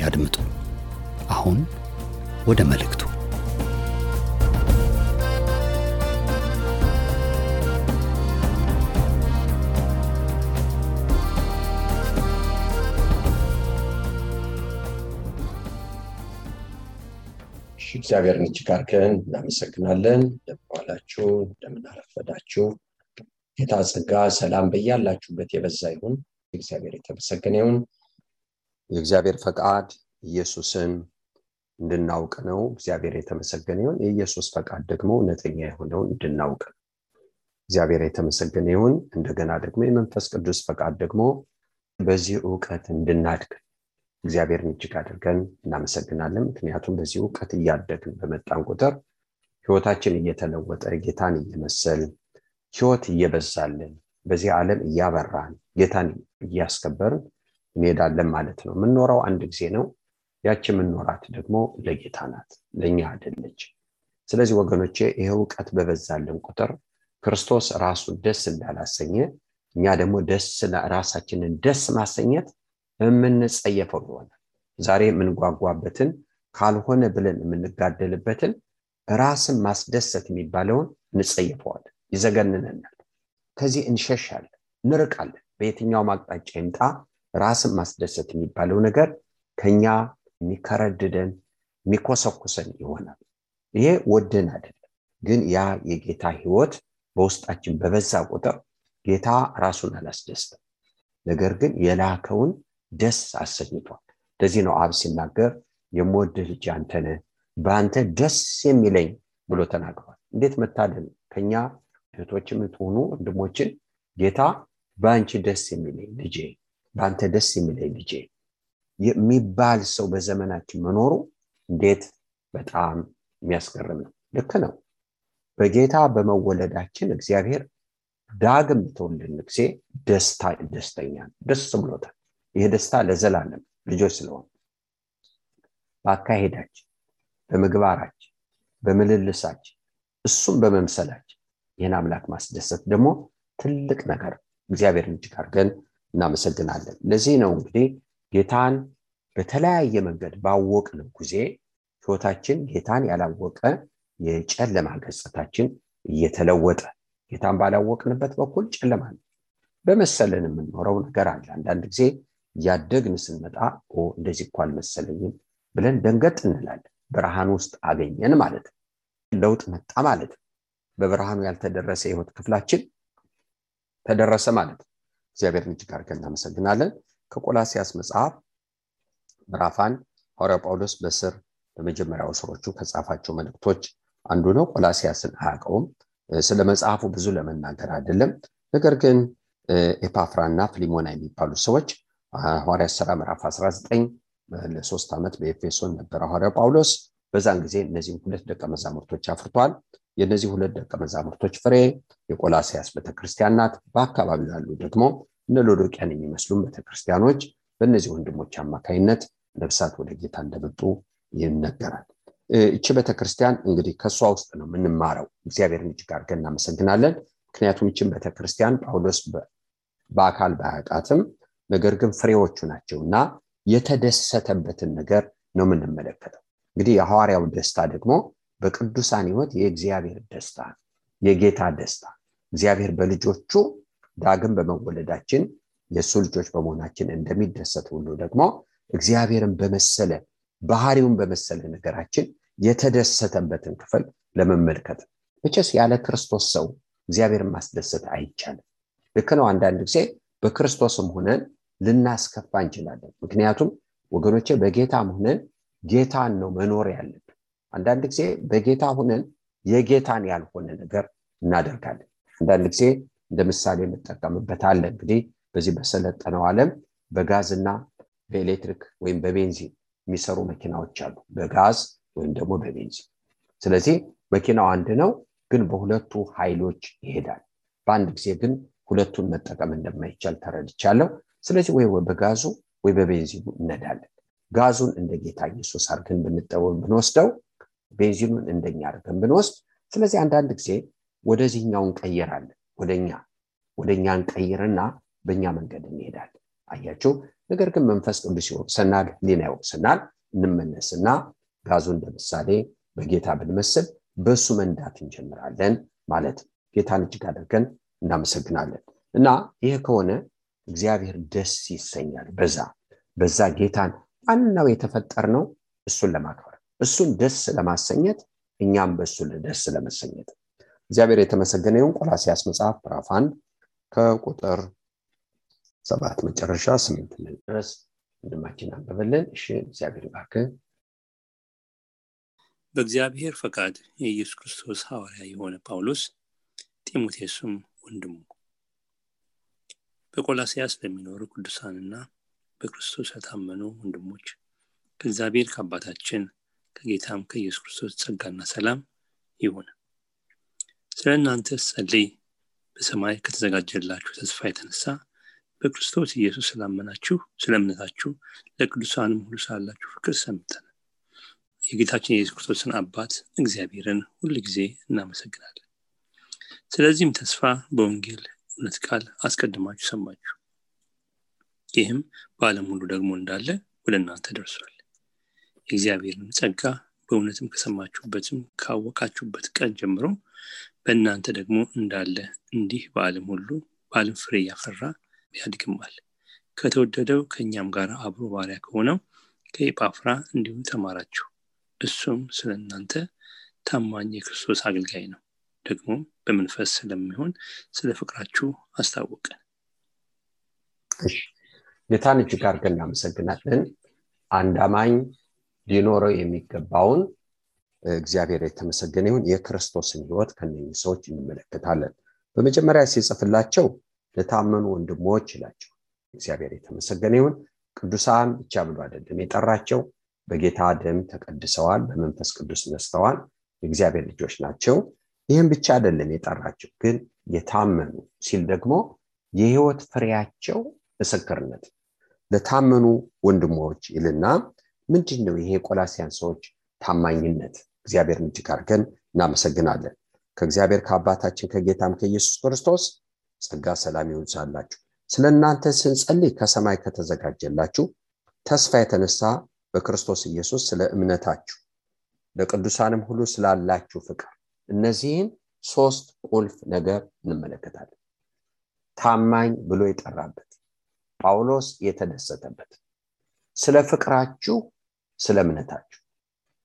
ያድምጡ። አሁን ወደ መልእክቱ። እግዚአብሔርን እጅግ አድርገን እናመሰግናለን። እንደምዋላችሁ፣ እንደምናረፈዳችሁ ጌታ ጸጋ፣ ሰላም በያላችሁበት የበዛ ይሁን። እግዚአብሔር የተመሰገነ ይሁን። የእግዚአብሔር ፈቃድ ኢየሱስን እንድናውቅ ነው። እግዚአብሔር የተመሰገነ ይሁን። የኢየሱስ ፈቃድ ደግሞ እውነተኛ የሆነውን እንድናውቅ ነው። እግዚአብሔር የተመሰገነ ይሁን። እንደገና ደግሞ የመንፈስ ቅዱስ ፈቃድ ደግሞ በዚህ እውቀት እንድናድግ እግዚአብሔርን እጅግ አድርገን እናመሰግናለን። ምክንያቱም በዚህ እውቀት እያደግን በመጣን ቁጥር ህይወታችን እየተለወጠ ጌታን እየመሰል ህይወት እየበዛልን በዚህ ዓለም እያበራን ጌታን እያስከበርን እንሄዳለን ማለት ነው። የምንኖረው አንድ ጊዜ ነው። ያች የምንኖራት ደግሞ ለጌታ ናት፣ ለእኛ አይደለች። ስለዚህ ወገኖቼ ይህ እውቀት በበዛልን ቁጥር ክርስቶስ ራሱን ደስ እንዳላሰኘ እኛ ደግሞ ደስ ራሳችንን ደስ ማሰኘት የምንጸየፈው ይሆናል። ዛሬ የምንጓጓበትን ካልሆነ ብለን የምንጋደልበትን ራስን ማስደሰት የሚባለውን እንጸየፈዋለን፣ ይዘገንነናል። ከዚህ እንሸሻለን፣ እንርቃለን። በየትኛውም አቅጣጫ ይምጣ ራስን ማስደሰት የሚባለው ነገር ከኛ የሚከረድደን የሚኮሰኩሰን ይሆናል። ይሄ ወደን አይደለም፣ ግን ያ የጌታ ህይወት በውስጣችን በበዛ ቁጥር ጌታ ራሱን አላስደስተም፣ ነገር ግን የላከውን ደስ አሰኝቷል። ለዚህ ነው አብ ሲናገር የምወድህ ልጅ አንተ ነህ፣ በአንተ ደስ የሚለኝ ብሎ ተናግሯል። እንዴት መታደል ከኛ እህቶች የምትሆኑ ወንድሞችን ጌታ በአንቺ ደስ የሚለኝ ልጄ፣ በአንተ ደስ የሚለኝ ልጄ የሚባል ሰው በዘመናችን መኖሩ እንዴት በጣም የሚያስገርም ነው። ልክ ነው። በጌታ በመወለዳችን እግዚአብሔር ዳግም በተወለድን ጊዜ ደስታ ደስተኛ ደስ ብሎታል። ይህ ደስታ ለዘላለም ልጆች ስለሆነ በአካሄዳችን፣ በምግባራችን፣ በምልልሳችን እሱም በመምሰላችን ይህን አምላክ ማስደሰት ደግሞ ትልቅ ነገር እግዚአብሔርን እጅግ አድርገን እናመሰግናለን። ለዚህ ነው እንግዲህ ጌታን በተለያየ መንገድ ባወቅን ጊዜ ህይወታችን ጌታን ያላወቀ የጨለማ ገጽታችን እየተለወጠ ጌታን ባላወቅንበት በኩል ጨለማ ነው። በመሰለን የምንኖረው ነገር አለ። አንዳንድ ጊዜ እያደግን ስንመጣ እንደዚህ እኮ አልመሰለኝም ብለን ደንገጥ እንላለን። ብርሃን ውስጥ አገኘን ማለት ለውጥ መጣ ማለት በብርሃኑ ያልተደረሰ የህይወት ክፍላችን ተደረሰ ማለት ነው። እግዚአብሔርን እጅግ አድርገን እናመሰግናለን። ከቆላሲያስ መጽሐፍ አንድ ሐዋርያው ጳውሎስ በስር በመጀመሪያው ስሮቹ ከጻፋቸው መልእክቶች አንዱ ነው። ቆላሲያስን አያውቀውም። ስለ መጽሐፉ ብዙ ለመናገር አይደለም። ነገር ግን ኤፓፍራ እና ፊሊሞና የሚባሉ ሰዎች ሐዋርያት ሥራ ምዕራፍ 19 ለሶስት ዓመት በኤፌሶን ነበረ ሐዋርያው ጳውሎስ። በዛን ጊዜ እነዚህም ሁለት ደቀ መዛሙርቶች አፍርቷል። የእነዚህ ሁለት ደቀ መዛሙርቶች ፍሬ የቆላሲያስ ቤተክርስቲያን ናት። በአካባቢው ያሉ ደግሞ እነ ሎዶቅያን የሚመስሉም ቤተክርስቲያኖች በእነዚህ ወንድሞች አማካይነት ነፍሳት ወደ ጌታ እንደመጡ ይነገራል። እቺ ቤተክርስቲያን እንግዲህ ከእሷ ውስጥ ነው የምንማረው። እግዚአብሔርን እጅግ አድርገን እናመሰግናለን። ምክንያቱም ይችን ቤተክርስቲያን ጳውሎስ በአካል ባያውቃትም ነገር ግን ፍሬዎቹ ናቸው እና የተደሰተበትን ነገር ነው የምንመለከተው። እንግዲህ የሐዋርያው ደስታ ደግሞ በቅዱሳን ህይወት የእግዚአብሔር ደስታ የጌታ ደስታ። እግዚአብሔር በልጆቹ ዳግም በመወለዳችን የእሱ ልጆች በመሆናችን እንደሚደሰት ሁሉ ደግሞ እግዚአብሔርን በመሰለ ባህሪውን በመሰለ ነገራችን የተደሰተበትን ክፍል ለመመልከት መቼስ ያለ ክርስቶስ ሰው እግዚአብሔርን ማስደሰት አይቻልም። ልክ ነው። አንዳንድ ጊዜ በክርስቶስም ሆነን ልናስከፋ እንችላለን። ምክንያቱም ወገኖቼ በጌታም ሆነን ጌታን ነው መኖር ያለብን አንዳንድ ጊዜ በጌታ ሆነን የጌታን ያልሆነ ነገር እናደርጋለን። አንዳንድ ጊዜ እንደ ምሳሌ እንጠቀምበታለን። እንግዲህ በዚህ በሰለጠነው ዓለም በጋዝና በኤሌክትሪክ ወይም በቤንዚን የሚሰሩ መኪናዎች አሉ። በጋዝ ወይም ደግሞ በቤንዚን። ስለዚህ መኪናው አንድ ነው ግን በሁለቱ ኃይሎች ይሄዳል። በአንድ ጊዜ ግን ሁለቱን መጠቀም እንደማይቻል ተረድቻለሁ። ስለዚህ ወይ በጋዙ ወይ በቤንዚኑ እነዳለን ጋዙን እንደ ጌታ ኢየሱስ አድርገን ብንጠወም ብንወስደው ቤንዚኑን እንደኛ አድርገን ብንወስድ ስለዚህ አንዳንድ ጊዜ ወደዚህኛው እንቀይራለን። ወደኛ ወደኛ እንቀይርና በእኛ መንገድ እንሄዳለን። አያችሁ? ነገር ግን መንፈስ ቅዱስ ይወቅሰናል ሊና ይወቅሰናል እንመለስና ጋዙን ለምሳሌ በጌታ ብንመስል በእሱ መንዳት እንጀምራለን ማለት ነው። ጌታን እጅግ አድርገን እናመሰግናለን። እና ይህ ከሆነ እግዚአብሔር ደስ ይሰኛል። በዛ በዛ ጌታን ዋናው የተፈጠር ነው እሱን ለማክበር እሱን ደስ ለማሰኘት እኛም በእሱ ደስ ለመሰኘት። እግዚአብሔር የተመሰገነ ይሁን። ቆላሲያስ መጽሐፍ ምዕራፍ አንድ ከቁጥር ሰባት መጨረሻ ስምንት ድረስ ወንድማችን አንበበልን እሺ እግዚአብሔር ባርክ በእግዚአብሔር ፈቃድ የኢየሱስ ክርስቶስ ሐዋርያ የሆነ ጳውሎስ ጢሞቴስም ወንድሙ። በቆላሲያስ ለሚኖሩ ቅዱሳንና በክርስቶስ ለታመኑ ወንድሞች ከእግዚአብሔር ከአባታችን ከጌታም ከኢየሱስ ክርስቶስ ጸጋና ሰላም ይሁን። ስለ እናንተ ጸልይ። በሰማይ ከተዘጋጀላችሁ ተስፋ የተነሳ በክርስቶስ ኢየሱስ ስላመናችሁ ስለ እምነታችሁ ለቅዱሳንም ሁሉ ስላላችሁ ፍቅር ሰምተን የጌታችን የኢየሱስ ክርስቶስን አባት እግዚአብሔርን ሁል ጊዜ እናመሰግናለን። ስለዚህም ተስፋ በወንጌል እውነት ቃል አስቀድማችሁ ሰማችሁ። ይህም በዓለም ሁሉ ደግሞ እንዳለ ወደ እናንተ ደርሷል የእግዚአብሔርን ጸጋ በእውነትም ከሰማችሁበትም ካወቃችሁበት ቀን ጀምሮ በእናንተ ደግሞ እንዳለ እንዲህ በዓለም ሁሉ በዓለም ፍሬ እያፈራ ያድግማል። ከተወደደው ከእኛም ጋር አብሮ ባሪያ ከሆነው ከኢጳፍራ እንዲሁም ተማራችሁ። እሱም ስለ እናንተ ታማኝ የክርስቶስ አገልጋይ ነው። ደግሞ በመንፈስ ስለሚሆን ስለ ፍቅራችሁ አስታወቀን ጌታን እጅግ አድርገን እናመሰግናለን። አንድ አማኝ ሊኖረው የሚገባውን እግዚአብሔር የተመሰገነ ይሁን። የክርስቶስን ህይወት ከነኚህ ሰዎች እንመለከታለን። በመጀመሪያ ሲጽፍላቸው ለታመኑ ወንድሞች ይላቸው እግዚአብሔር የተመሰገነ ይሁን። ቅዱሳን ብቻ ብሎ አይደለም የጠራቸው በጌታ ደም ተቀድሰዋል በመንፈስ ቅዱስ ነስተዋል የእግዚአብሔር ልጆች ናቸው። ይህም ብቻ አይደለም የጠራቸው ግን የታመኑ ሲል ደግሞ የህይወት ፍሬያቸው ምስክርነት ለታመኑ ወንድሞች ይልና ምንድን ነው ይሄ ቆላሲያን ሰዎች ታማኝነት? እግዚአብሔርን እጅግ አድርገን እናመሰግናለን። ከእግዚአብሔር ከአባታችን ከጌታም ከኢየሱስ ክርስቶስ ጸጋ ሰላም ይሁንሳላችሁ ስለ እናንተ ስንጸልይ ከሰማይ ከተዘጋጀላችሁ ተስፋ የተነሳ በክርስቶስ ኢየሱስ ስለ እምነታችሁ ለቅዱሳንም ሁሉ ስላላችሁ ፍቅር እነዚህን ሶስት ቁልፍ ነገር እንመለከታለን። ታማኝ ብሎ የጠራበት ጳውሎስ የተደሰተበት ስለ ፍቅራችሁ ስለ እምነታችሁ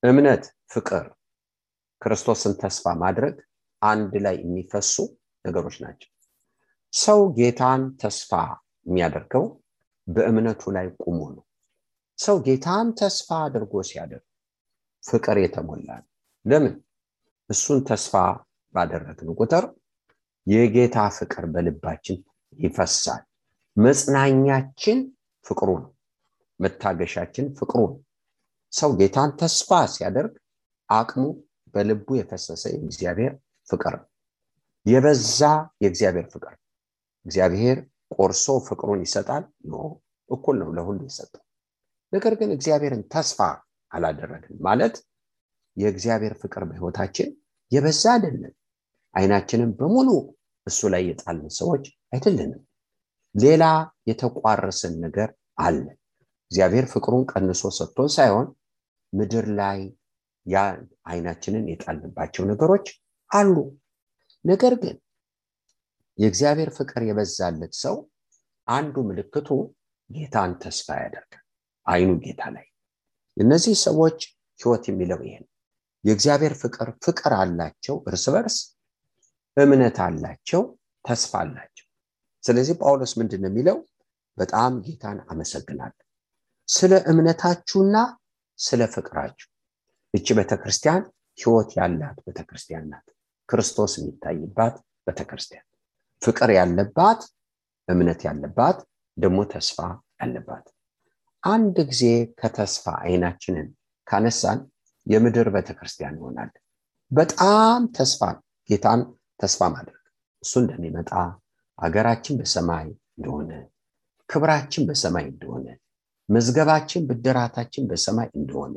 እምነት ፍቅር ክርስቶስን ተስፋ ማድረግ አንድ ላይ የሚፈሱ ነገሮች ናቸው። ሰው ጌታን ተስፋ የሚያደርገው በእምነቱ ላይ ቁሞ ነው። ሰው ጌታን ተስፋ አድርጎ ሲያደርግ ፍቅር የተሞላ ነው። ለምን? እሱን ተስፋ ባደረግን ቁጥር የጌታ ፍቅር በልባችን ይፈሳል። መጽናኛችን ፍቅሩ ነው። መታገሻችን ፍቅሩ ነው ሰው ጌታን ተስፋ ሲያደርግ አቅሙ በልቡ የፈሰሰ የእግዚአብሔር ፍቅር የበዛ የእግዚአብሔር ፍቅር እግዚአብሔር ቆርሶ ፍቅሩን ይሰጣል። ኖ እኩል ነው ለሁሉ ይሰጣል ነገር ግን እግዚአብሔርን ተስፋ አላደረግን ማለት የእግዚአብሔር ፍቅር በህይወታችን የበዛ አይደለም። አይናችንን በሙሉ እሱ ላይ የጣልን ሰዎች አይደለንም። ሌላ የተቋረስን ነገር አለ። እግዚአብሔር ፍቅሩን ቀንሶ ሰጥቶን ሳይሆን ምድር ላይ ያ አይናችንን የጣልንባቸው ነገሮች አሉ። ነገር ግን የእግዚአብሔር ፍቅር የበዛለት ሰው አንዱ ምልክቱ ጌታን ተስፋ ያደርጋል አይኑ ጌታ ላይ። እነዚህ ሰዎች ህይወት የሚለው ይሄ ነው። የእግዚአብሔር ፍቅር ፍቅር አላቸው እርስ በርስ እምነት አላቸው ተስፋ አላቸው። ስለዚህ ጳውሎስ ምንድን የሚለው? በጣም ጌታን አመሰግናለሁ። ስለ እምነታችሁና ስለ ፍቅራችሁ። እቺ ቤተክርስቲያን ህይወት ያላት ቤተክርስቲያን ናት። ክርስቶስ የሚታይባት ቤተክርስቲያን። ፍቅር ያለባት እምነት ያለባት ደግሞ ተስፋ ያለባት። አንድ ጊዜ ከተስፋ አይናችንን ካነሳን የምድር ቤተክርስቲያን ይሆናል። በጣም ተስፋ ጌታን ተስፋ ማድረግ እሱ እንደሚመጣ አገራችን በሰማይ እንደሆነ ክብራችን በሰማይ እንደሆነ መዝገባችን ብድራታችን በሰማይ እንደሆነ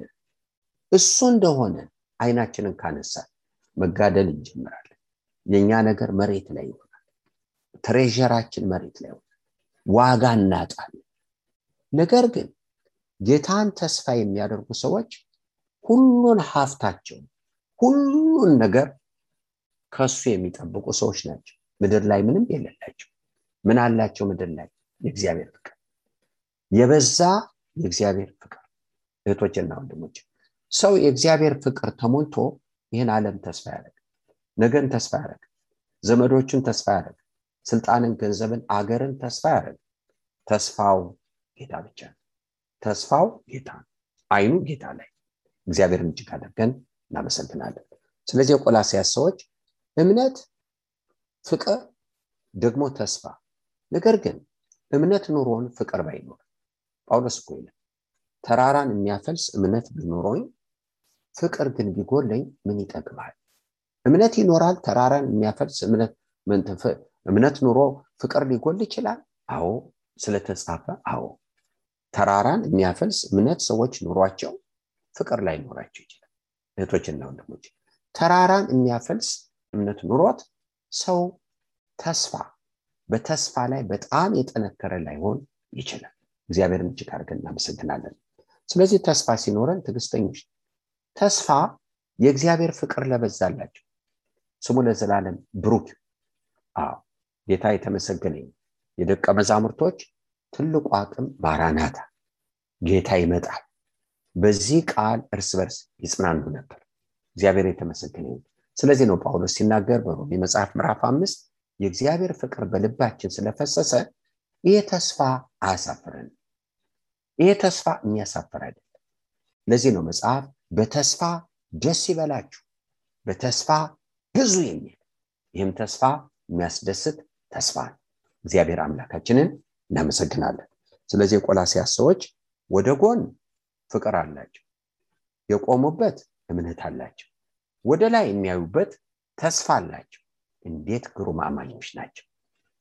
እሱ እንደሆነ አይናችንን ካነሳን መጋደል እንጀምራለን። የእኛ ነገር መሬት ላይ ይሆናል። ትሬዠራችን መሬት ላይ ይሆናል። ዋጋ እናጣለን። ነገር ግን ጌታን ተስፋ የሚያደርጉ ሰዎች ሁሉን ሀብታቸው ሁሉን ነገር ከሱ የሚጠብቁ ሰዎች ናቸው። ምድር ላይ ምንም የሌላቸው። ምን አላቸው? ምድር ላይ የእግዚአብሔር ፍቅር የበዛ የእግዚአብሔር ፍቅር። እህቶችና ወንድሞች ሰው የእግዚአብሔር ፍቅር ተሞልቶ ይህን ዓለም ተስፋ ያደረግ ነገን ተስፋ ያደረግ ዘመዶቹን ተስፋ ያደረግ ስልጣንን ገንዘብን አገርን ተስፋ ያደረግ ተስፋው ጌታ ብቻ ነው። ተስፋው ጌታ አይኑ ጌታ ላይ እግዚአብሔርን እጅግ አድርገን እናመሰግናለን። ስለዚህ የቆላሲያስ ሰዎች እምነት ፍቅር ደግሞ ተስፋ። ነገር ግን እምነት ኑሮን ፍቅር ባይኖር ጳውሎስ እኮ ይላል ተራራን የሚያፈልስ እምነት ቢኖረኝ ፍቅር ግን ቢጎለኝ ምን ይጠቅማል? እምነት ይኖራል? ተራራን የሚያፈልስ እምነት ኑሮ ፍቅር ሊጎል ይችላል? አዎ። ስለተጻፈ አዎ። ተራራን የሚያፈልስ እምነት ሰዎች ኑሯቸው ፍቅር ላይ ኖራቸው ይችላል። እህቶችና ወንድሞች ተራራን የሚያፈልስ እምነት ኑሮት ሰው ተስፋ በተስፋ ላይ በጣም የጠነከረ ላይሆን ይችላል እግዚአብሔርን እጅግ አድርገን እናመሰግናለን። ስለዚህ ተስፋ ሲኖረን ትዕግስተኞች ተስፋ የእግዚአብሔር ፍቅር ለበዛላቸው። ስሙ ለዘላለም ብሩክ። አዎ ጌታ የተመሰገነ የደቀ መዛሙርቶች ትልቁ አቅም ማራናታ ጌታ ይመጣል። በዚህ ቃል እርስ በርስ ይጽናኑ ነበር። እግዚአብሔር የተመሰገነ ስለዚህ ነው ጳውሎስ ሲናገር በሮሜ መጽሐፍ ምዕራፍ አምስት የእግዚአብሔር ፍቅር በልባችን ስለፈሰሰ ይህ ተስፋ አያሳፍረን ይህ ተስፋ የሚያሳፍር አይደለም። ለዚህ ነው መጽሐፍ በተስፋ ደስ ይበላችሁ በተስፋ ብዙ የሚል ይህም ተስፋ የሚያስደስት ተስፋ ነው። እግዚአብሔር አምላካችንን እናመሰግናለን። ስለዚህ የቆላሲያስ ሰዎች ወደ ጎን ፍቅር አላቸው የቆሙበት እምነት አላቸው ወደ ላይ የሚያዩበት ተስፋ አላቸው። እንዴት ግሩም አማኞች ናቸው!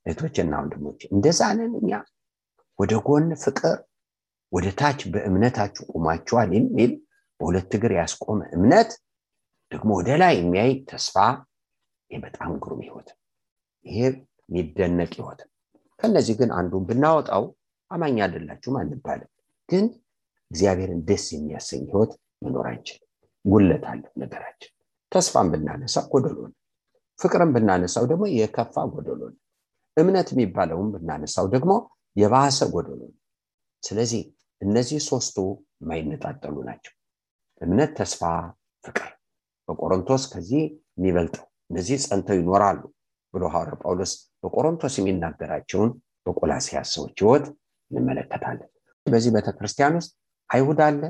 እህቶችና ወንድሞች እንደዛ ነን እኛ። ወደ ጎን ፍቅር ወደ ታች በእምነታችሁ ቁማችኋል የሚል በሁለት እግር ያስቆመ እምነት ደግሞ ወደ ላይ የሚያይ ተስፋ ይህ በጣም ግሩም ህይወት ይሄ የሚደነቅ ህይወት ከነዚህ ግን አንዱን ብናወጣው አማኝ አይደላችሁም አንባልም። ግን እግዚአብሔርን ደስ የሚያሰኝ ህይወት መኖር አንችልም። ጉለት አለው ነገራችን። ተስፋን ብናነሳው ጎደሎ ፍቅርን ብናነሳው ደግሞ የከፋ ጎደሎ ነው። እምነት የሚባለውን ብናነሳው ደግሞ የባሰ ጎደሎ ነው። ስለዚህ እነዚህ ሶስቱ የማይነጣጠሉ ናቸው። እምነት ተስፋ ፍቅር። በቆሮንቶስ ከዚህ የሚበልጠው እነዚህ ጸንተው ይኖራሉ ብሎ ሐዋርያ ጳውሎስ በቆሮንቶስ የሚናገራቸውን በቆላሲያስ ሰዎች ህይወት እንመለከታለን። በዚህ ቤተክርስቲያን ውስጥ አይሁድ አለ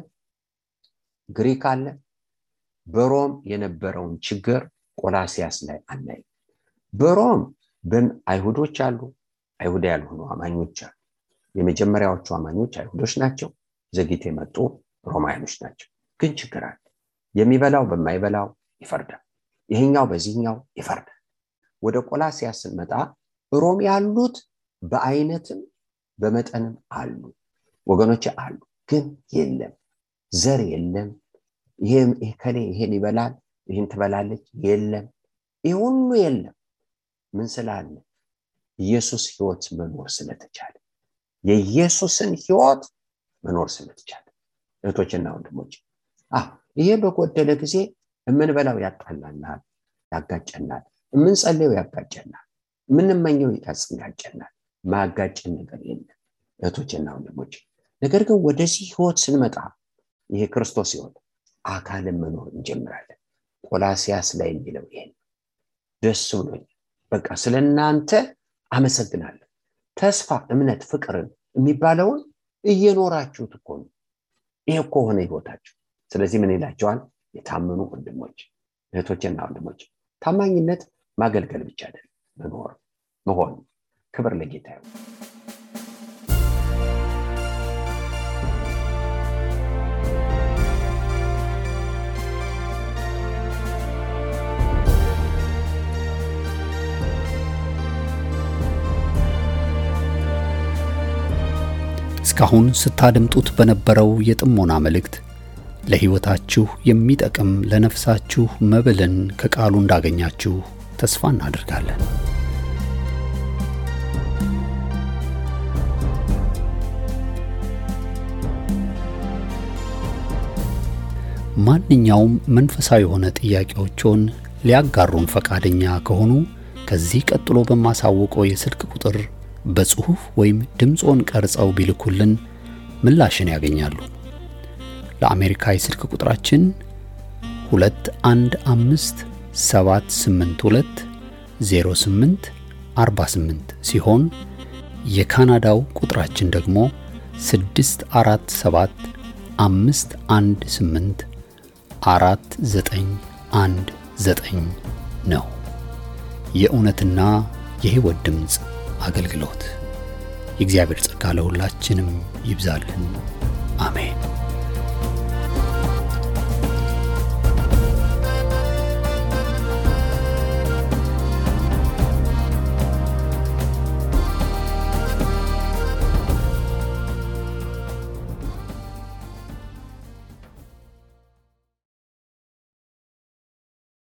ግሪክ አለ። በሮም የነበረውን ችግር ቆላሲያስ ላይ አናይ በሮም አይሁዶች አሉ አይሁዳ ያልሆኑ አማኞች አሉ የመጀመሪያዎቹ አማኞች አይሁዶች ናቸው። ዘጊት የመጡ ሮማያኖች ናቸው። ግን ችግር አለ። የሚበላው በማይበላው ይፈርዳል። ይህኛው በዚህኛው ይፈርዳል። ወደ ቆላሲያስ ስንመጣ ሮም ያሉት በአይነትም በመጠንም አሉ። ወገኖች አሉ ግን የለም። ዘር የለም። ከሌ ይሄን ይበላል ይህን ትበላለች። የለም። ይህ ሁሉ የለም። ምን ስላለ? ኢየሱስ ህይወት መኖር ስለተቻለ የኢየሱስን ህይወት መኖር ስለተቻለ እህቶችና ወንድሞች ይሄ በጎደለ ጊዜ የምንበላው ያጣላናል ያጋጨናል። የምንጸልየው ያጋጨናል የምንመኘው ያጋጨናል ማያጋጨን ነገር የለም እህቶችና ወንድሞች። ነገር ግን ወደዚህ ህይወት ስንመጣ ይሄ ክርስቶስ ሲሆን አካልን መኖር እንጀምራለን። ቆላሲያስ ላይ የሚለው ይሄን ደስ ብሎኝ በቃ ስለ እናንተ አመሰግናለሁ ተስፋ እምነት ፍቅርን የሚባለውን እየኖራችሁት እኮ ነው። ይሄ እኮ ሆነ ህይወታችሁ። ስለዚህ ምን ይላቸዋል? የታመኑ ወንድሞች እህቶችና ወንድሞች ታማኝነት ማገልገል ብቻ አይደለም መኖር መሆን። ክብር ለጌታ ይሁን እስካሁን ስታደምጡት በነበረው የጥሞና መልእክት ለሕይወታችሁ የሚጠቅም ለነፍሳችሁ መብልን ከቃሉ እንዳገኛችሁ ተስፋ እናደርጋለን። ማንኛውም መንፈሳዊ የሆነ ጥያቄዎችን ሊያጋሩን ፈቃደኛ ከሆኑ ከዚህ ቀጥሎ በማሳውቀው የስልክ ቁጥር በጽሑፍ ወይም ድምፆን ቀርጸው ቢልኩልን ምላሽን ያገኛሉ። ለአሜሪካ የስልክ ቁጥራችን 215 782 08 48 ሲሆን የካናዳው ቁጥራችን ደግሞ 647 518 4919 ነው። የእውነትና የሕይወት ድምፅ አገልግሎት የእግዚአብሔር ጸጋ ለሁላችንም ይብዛልን። አሜን።